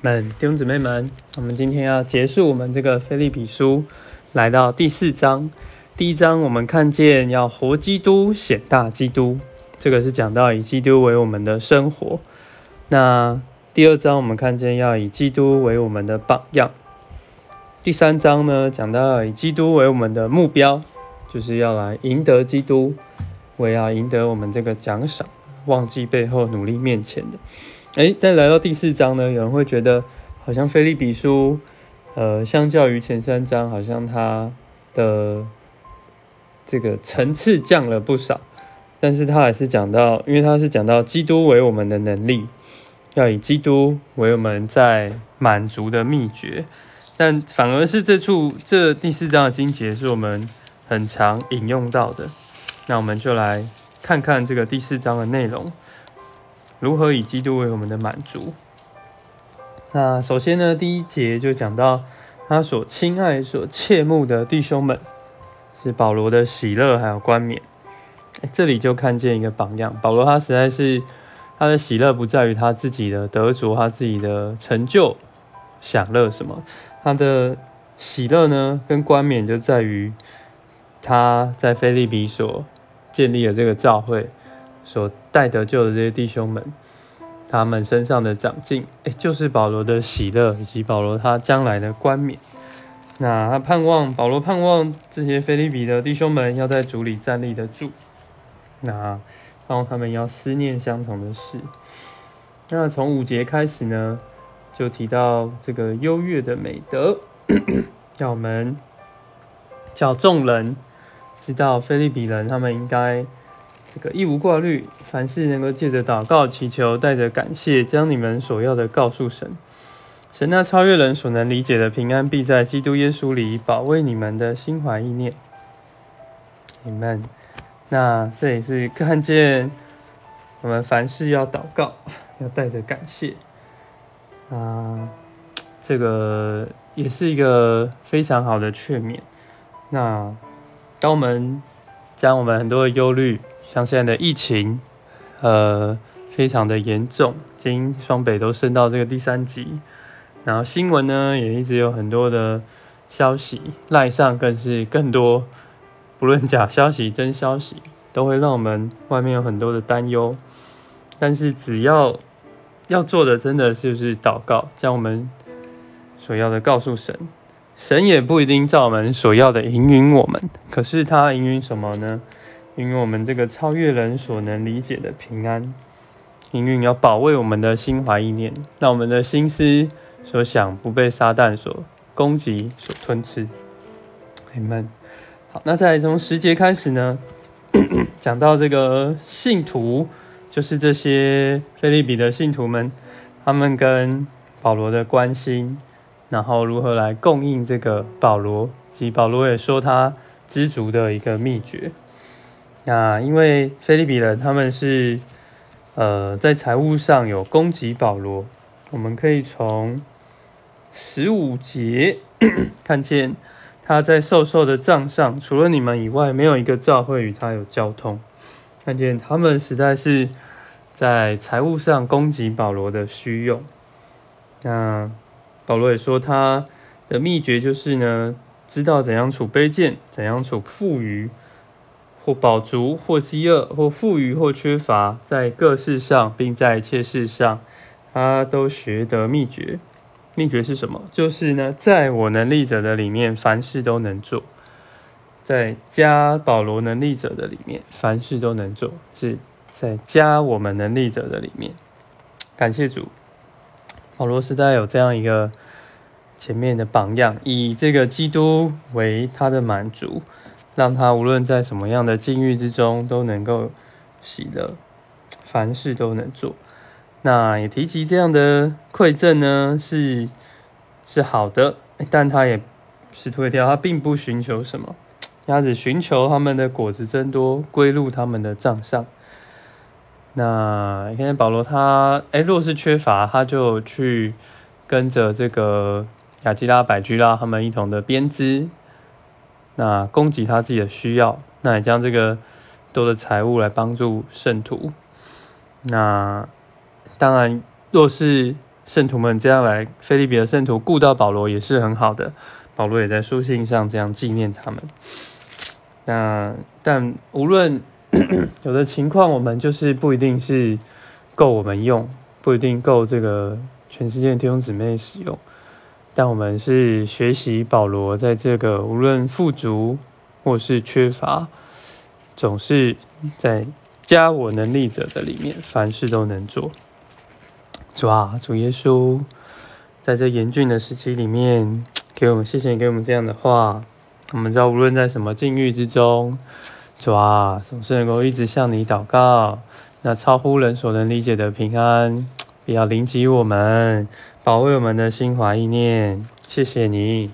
们弟兄姊妹们，我们今天要结束我们这个菲利比书，来到第四章。第一章我们看见要活基督，显大基督，这个是讲到以基督为我们的生活。那第二章我们看见要以基督为我们的榜样。第三章呢，讲到以基督为我们的目标，就是要来赢得基督，为要赢得我们这个奖赏，忘记背后，努力面前的。诶，但来到第四章呢，有人会觉得好像菲利比书，呃，相较于前三章，好像它的这个层次降了不少。但是他还是讲到，因为他是讲到基督为我们的能力，要以基督为我们在满足的秘诀。但反而是这处这第四章的经节是我们很常引用到的，那我们就来看看这个第四章的内容，如何以基督为我们的满足。那首先呢，第一节就讲到他所亲爱、所切慕的弟兄们，是保罗的喜乐还有冠冕。这里就看见一个榜样，保罗他实在是他的喜乐不在于他自己的得着，他自己的成就享乐什么。他的喜乐呢，跟冠冕就在于他在菲利比所建立的这个教会，所带得救的这些弟兄们，他们身上的长进，哎，就是保罗的喜乐，以及保罗他将来的冠冕。那他盼望保罗盼望这些菲利比的弟兄们要在主里站立得住，那盼望他们要思念相同的事。那从五节开始呢？就提到这个优越的美德，叫我们叫众人知道，菲利比人他们应该这个一无挂虑，凡事能够借着祷告祈求，带着感谢，将你们所要的告诉神。神那超越人所能理解的平安，必在基督耶稣里保卫你们的心怀意念。你们，那这也是看见我们凡事要祷告，要带着感谢。啊，这个也是一个非常好的劝勉。那当我们将我们很多的忧虑，像现在的疫情，呃，非常的严重，今双北都升到这个第三级，然后新闻呢也一直有很多的消息，赖上更是更多，不论假消息真消息，都会让我们外面有很多的担忧。但是只要要做的真的就是祷告，将我们所要的告诉神，神也不一定照我们所要的应允我们，可是他应允什么呢？因为我们这个超越人所能理解的平安，应允要保卫我们的心怀意念，让我们的心思所想不被撒旦所攻击、所吞吃。阿门。好，那在从十节开始呢，讲到这个信徒。就是这些菲利比的信徒们，他们跟保罗的关心，然后如何来供应这个保罗，及保罗也说他知足的一个秘诀。那因为菲利比人他们是呃在财务上有攻击保罗，我们可以从十五节 看见他在瘦瘦的账上，除了你们以外，没有一个教会与他有交通。看见他们实在是。在财务上攻击保罗的虚用，那保罗也说他的秘诀就是呢，知道怎样处卑贱，怎样处富余，或饱足，或饥饿，或富余，或缺乏，在各事上，并在一切事上，他都学得秘诀。秘诀是什么？就是呢，在我能力者的里面，凡事都能做；在加保罗能力者的里面，凡事都能做。是。在加我们能力者的里面，感谢主，保罗时代有这样一个前面的榜样，以这个基督为他的满足，让他无论在什么样的境遇之中都能够喜乐，凡事都能做。那也提及这样的馈赠呢，是是好的，但他也是推掉，他并不寻求什么，他只寻求他们的果子增多，归入他们的账上。那你看保罗他，哎，若是缺乏，他就去跟着这个雅基拉、百居拉他们一同的编织，那供给他自己的需要，那也将这个多的财物来帮助圣徒。那当然，若是圣徒们这样来，菲利比的圣徒顾到保罗也是很好的。保罗也在书信上这样纪念他们。那但无论 有的情况，我们就是不一定是够我们用，不一定够这个全世界弟兄姊妹使用。但我们是学习保罗在这个无论富足或是缺乏，总是在加我能力者的里面，凡事都能做。主啊，主耶稣，在这严峻的时期里面，给我们，谢谢你给我们这样的话。我们知道，无论在什么境遇之中，主啊，总是能够一直向你祷告。那超乎人所能理解的平安，也要灵及我们，保卫我们的心怀意念。谢谢你。